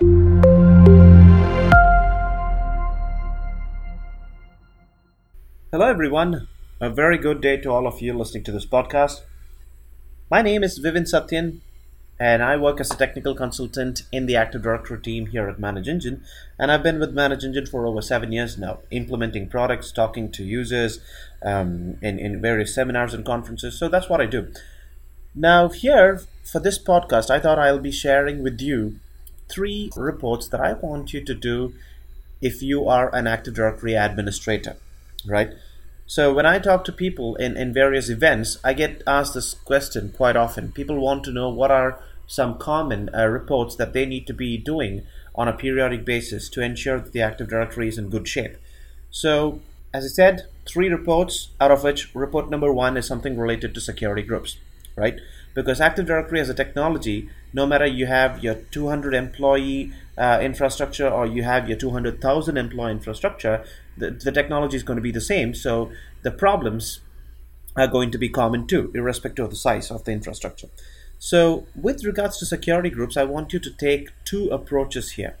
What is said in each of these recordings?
Hello, everyone. A very good day to all of you listening to this podcast. My name is Vivin Satyan, and I work as a technical consultant in the Active Directory team here at Manage Engine. And I've been with Manage Engine for over seven years now, implementing products, talking to users um, in, in various seminars and conferences. So that's what I do. Now, here for this podcast, I thought I'll be sharing with you three reports that I want you to do if you are an Active Directory administrator right? So when I talk to people in, in various events, I get asked this question quite often. People want to know what are some common uh, reports that they need to be doing on a periodic basis to ensure that the Active Directory is in good shape. So, as I said, three reports, out of which report number one is something related to security groups, right? Because Active Directory as a technology, no matter you have your 200 employee uh, infrastructure or you have your 200,000 employee infrastructure, the, the technology is going to be the same. So the problems are going to be common too, irrespective of the size of the infrastructure. So, with regards to security groups, I want you to take two approaches here.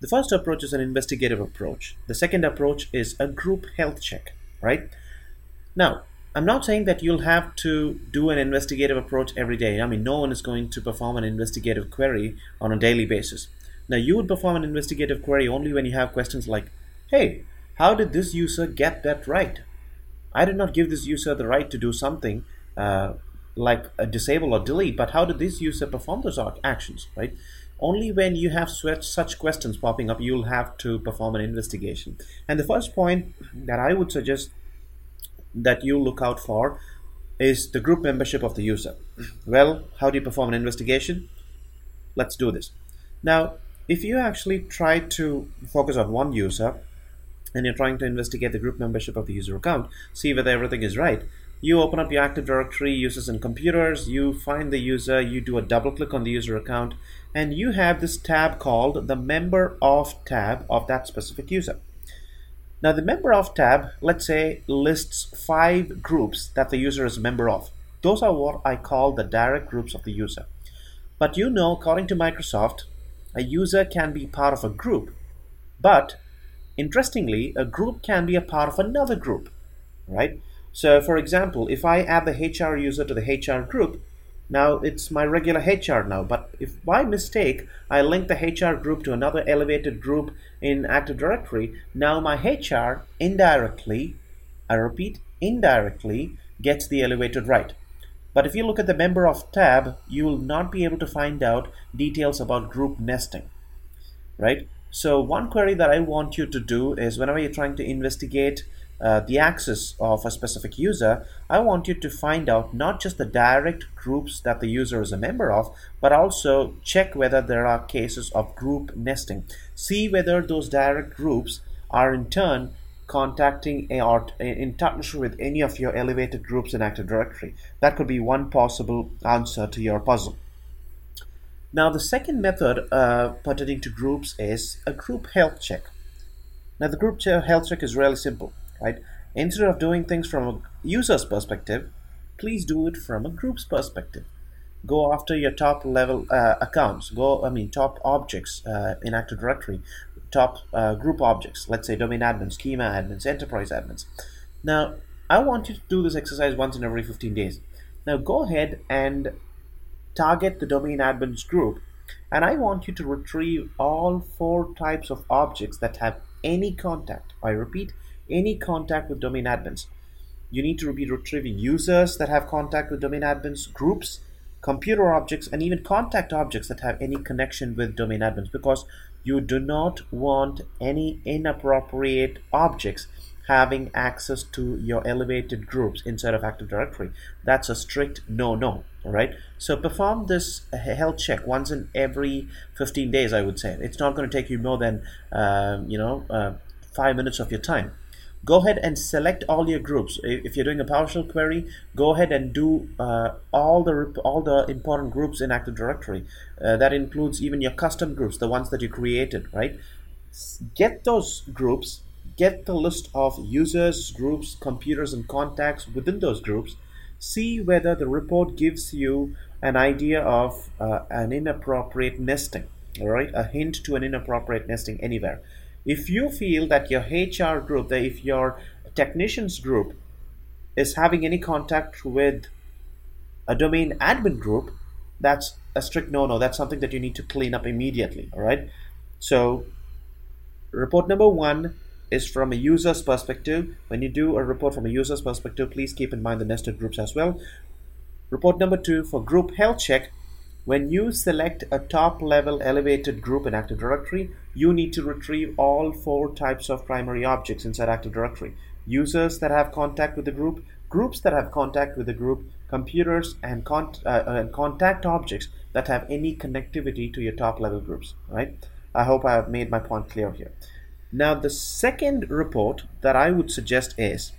The first approach is an investigative approach. The second approach is a group health check, right? Now, I'm not saying that you'll have to do an investigative approach every day. I mean, no one is going to perform an investigative query on a daily basis. Now, you would perform an investigative query only when you have questions like, hey, how did this user get that right? I did not give this user the right to do something uh, like disable or delete, but how did this user perform those actions, right? Only when you have such questions popping up, you'll have to perform an investigation. And the first point that I would suggest that you look out for is the group membership of the user. Well, how do you perform an investigation? Let's do this. Now, if you actually try to focus on one user, and you're trying to investigate the group membership of the user account, see whether everything is right. You open up your Active Directory users and computers, you find the user, you do a double click on the user account, and you have this tab called the member of tab of that specific user. Now, the member of tab, let's say, lists five groups that the user is a member of. Those are what I call the direct groups of the user. But you know, according to Microsoft, a user can be part of a group, but Interestingly, a group can be a part of another group, right? So, for example, if I add the HR user to the HR group, now it's my regular HR now. But if by mistake I link the HR group to another elevated group in Active Directory, now my HR indirectly, I repeat, indirectly gets the elevated right. But if you look at the member of tab, you will not be able to find out details about group nesting, right? So one query that I want you to do is whenever you're trying to investigate uh, the access of a specific user, I want you to find out not just the direct groups that the user is a member of, but also check whether there are cases of group nesting. See whether those direct groups are in turn contacting or in touch with any of your elevated groups in Active Directory. That could be one possible answer to your puzzle. Now, the second method uh, pertaining to groups is a group health check. Now, the group health check is really simple, right? Instead of doing things from a user's perspective, please do it from a group's perspective. Go after your top level uh, accounts. Go, I mean, top objects uh, in Active Directory, top uh, group objects. Let's say domain admins, schema admins, enterprise admins. Now, I want you to do this exercise once in every 15 days. Now, go ahead and target the domain admins group and I want you to retrieve all four types of objects that have any contact. I repeat, any contact with domain admins. You need to be retrieving users that have contact with domain admins, groups, computer objects, and even contact objects that have any connection with domain admins because you do not want any inappropriate objects having access to your elevated groups inside of Active Directory. That's a strict no-no. All right. So perform this health check once in every 15 days. I would say it's not going to take you more than um, you know uh, five minutes of your time. Go ahead and select all your groups. If you're doing a PowerShell query, go ahead and do uh, all the all the important groups in Active Directory. Uh, that includes even your custom groups, the ones that you created. Right. Get those groups. Get the list of users, groups, computers, and contacts within those groups see whether the report gives you an idea of uh, an inappropriate nesting all right a hint to an inappropriate nesting anywhere if you feel that your hr group that if your technicians group is having any contact with a domain admin group that's a strict no no that's something that you need to clean up immediately all right? So report number one is from a user's perspective. When you do a report from a user's perspective please keep in mind the nested groups as well. Report number two for group health check when you select a top level elevated group in Active Directory, you need to retrieve all four types of primary objects inside Active Directory. Users that have contact with the group, groups that have contact with the group, computers, and, con- uh, and contact objects that have any connectivity to your top level groups, right? I hope I have made my point clear here. Now, the second report that I would suggest is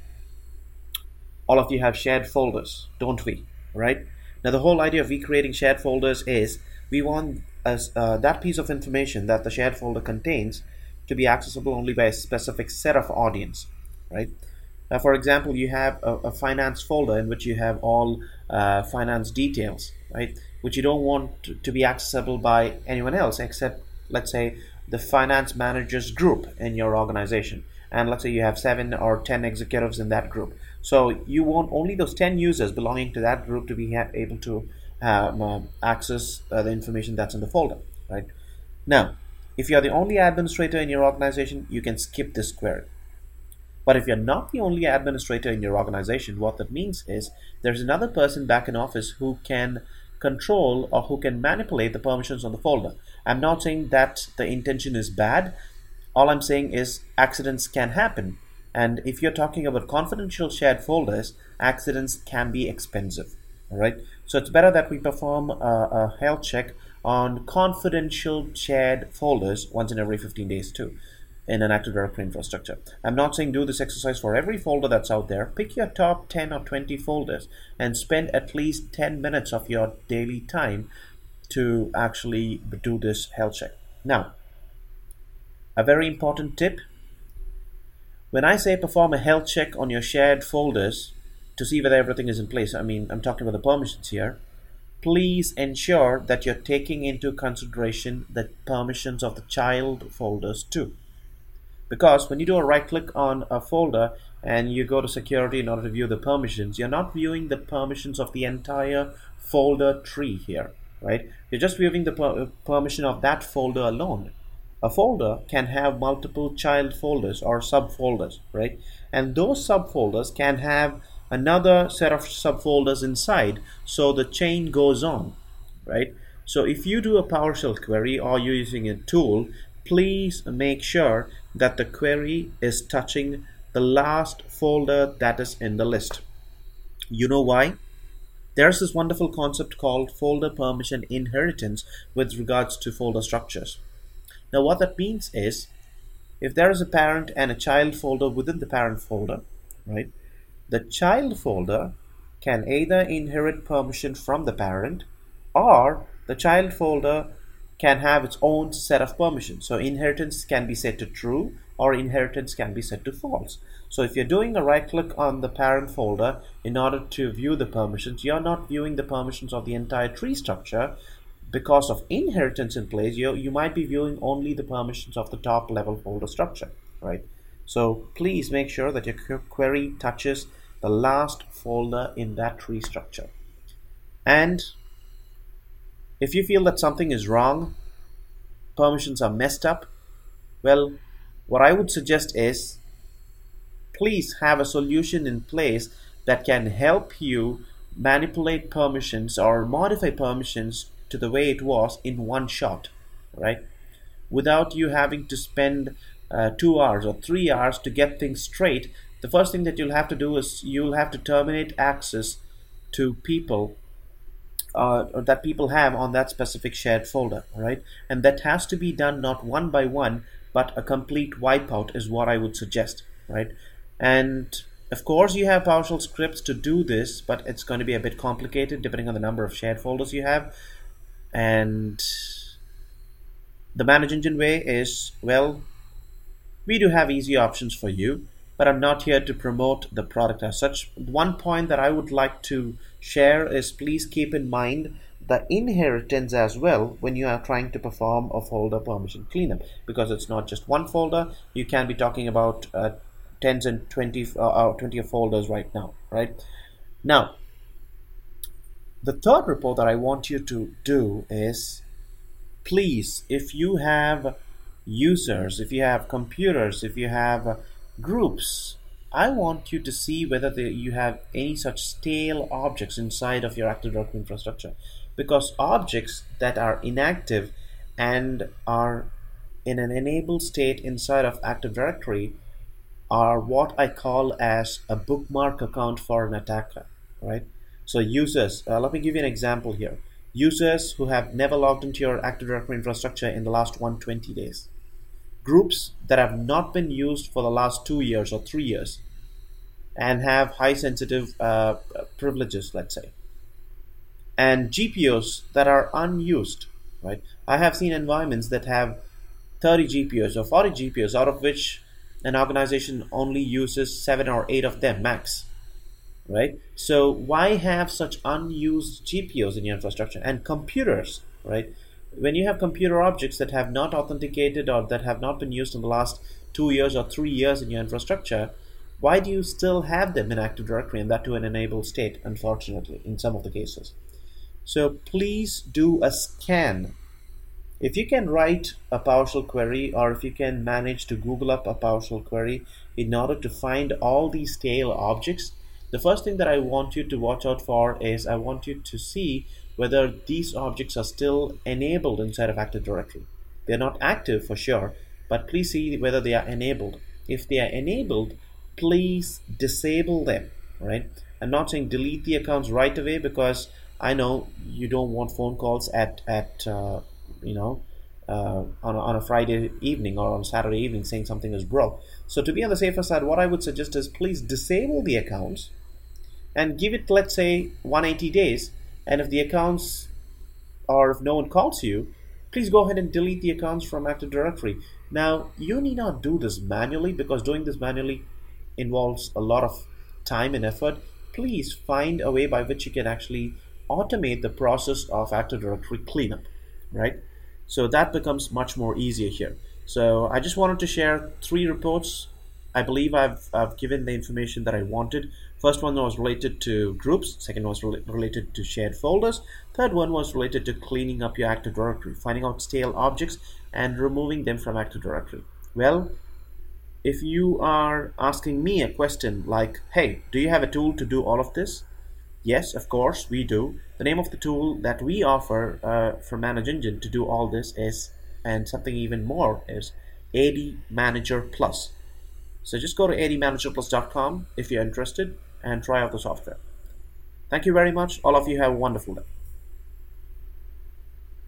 all of you have shared folders, don't we? Right? Now, the whole idea of recreating shared folders is we want as, uh, that piece of information that the shared folder contains to be accessible only by a specific set of audience, right? Now, for example, you have a, a, finance folder in which you have all uh, finance details, right? Which you don't want to, to, be accessible by anyone else except, let's say, the finance managers group in your organization. And let's say you have seven or ten executives in that group. So you want only those 10 users belonging to that group to be able to um, uh, access uh, the information that's in the folder, right? Now, if you're the only administrator in your organization, you can skip this query. But if you're not the only administrator in your organization, what that means is there's another person back in office who can control or who can manipulate the permissions on the folder. I'm not saying that the intention is bad. All I'm saying is accidents can happen and if you're talking about confidential shared folders, accidents can be expensive. All right. So it's better that we perform a, a health check on confidential shared folders once in every 15 days too in an Active Directory infrastructure. I'm not saying do this exercise for every folder that's out there. Pick your top 10 or 20 folders and spend at least 10 minutes of your daily time to actually do this health check. Now, a very important tip when I say perform a health check on your shared folders to see whether everything is in place, I mean, I'm talking about the permissions here. Please ensure that you're taking into consideration the permissions of the child folders too. Because when you do a right click on a folder and you go to security in order to view the permissions, you're not viewing the permissions of the entire folder tree here, right? You're just viewing the per uh, permission of that folder alone a folder can have multiple child folders or subfolders, right? And those subfolders can have another set of subfolders inside, so the chain goes on, right? So if you do a PowerShell query or you're using a tool, please make sure that the query is touching the last folder that is in the list. You know why? There's this wonderful concept called folder permission inheritance with regards to folder structures. Now what that means is if there is a parent and a child folder within the parent folder, right, the child folder can either inherit permission from the parent or the child folder can have its own set of permissions. So inheritance can be set to true or inheritance can be set to false. So if you're doing a right click on the parent folder in order to view the permissions, you're not viewing the permissions of the entire tree structure, because of inheritance in place, you, you might be viewing only the permissions of the top level folder structure, right? So please make sure that your query touches the last folder in that tree structure. And if you feel that something is wrong, permissions are messed up, well, what I would suggest is please have a solution in place that can help you manipulate permissions or modify permissions to the way it was in one shot, right? Without you having to spend uh, two hours or three hours to get things straight, the first thing that you'll have to do is you'll have to terminate access to people uh, that people have on that specific shared folder, right? And that has to be done not one by one, but a complete wipeout is what I would suggest, right? And of course, you have PowerShell scripts to do this, but it's going to be a bit complicated depending on the number of shared folders you have and the manage engine way is well we do have easy options for you but i'm not here to promote the product as such. One point that i would like to share is please keep in mind the inheritance as well when you are trying to perform a folder permission cleanup because it's not just one folder. You can be talking about uh, tens and 20 uh, uh 20 folders right now right? Now the third report that I want you to do is please if you have users if you have computers if you have groups I want you to see whether the, you have any such stale objects inside of your Active Directory infrastructure because objects that are inactive and are in an enabled state inside of Active Directory are what I call as a bookmark account for an attacker, right? So users, uh, let me give you an example here. Users who have never logged into your Active Directory infrastructure in the last 120 days. Groups that have not been used for the last two years or three years and have high sensitive uh, privileges, let's say. And GPOs that are unused, right? I have seen environments that have 30 GPOs or 40 GPOs, out of which an organization only uses seven or eight of them max, right? So why have such unused GPOs in your infrastructure and computers, right? When you have computer objects that have not authenticated or that have not been used in the last two years or three years in your infrastructure, why do you still have them in Active Directory and that to an enabled state, unfortunately, in some of the cases? So please do a scan. If you can write a PowerShell query or if you can manage to Google up a PowerShell query in order to find all these stale objects, the first thing that I want you to watch out for is I want you to see whether these objects are still enabled inside of Active Directory. They're not active for sure, but please see whether they are enabled. If they are enabled, please disable them right i'm not saying delete the accounts right away because i know you don't want phone calls at at uh, you know uh, on, a, on a friday evening or on saturday evening saying something is broke so to be on the safer side what i would suggest is please disable the accounts and give it let's say 180 days and if the accounts or if no one calls you please go ahead and delete the accounts from active directory now you need not do this manually because doing this manually involves a lot of time and effort, please find a way by which you can actually automate the process of Active Directory cleanup, right? So that becomes much more easier here. So I just wanted to share three reports. I believe I've, I've given the information that I wanted. First one was related to groups. Second was re- related to shared folders. Third one was related to cleaning up your Active Directory, finding out stale objects and removing them from Active Directory. Well, if you are asking me a question like, hey, do you have a tool to do all of this? Yes, of course, we do. The name of the tool that we offer uh, from Manage Engine to do all this is, and something even more, is AD Manager Plus. So just go to admanagerplus.com if you're interested and try out the software. Thank you very much. All of you have a wonderful day.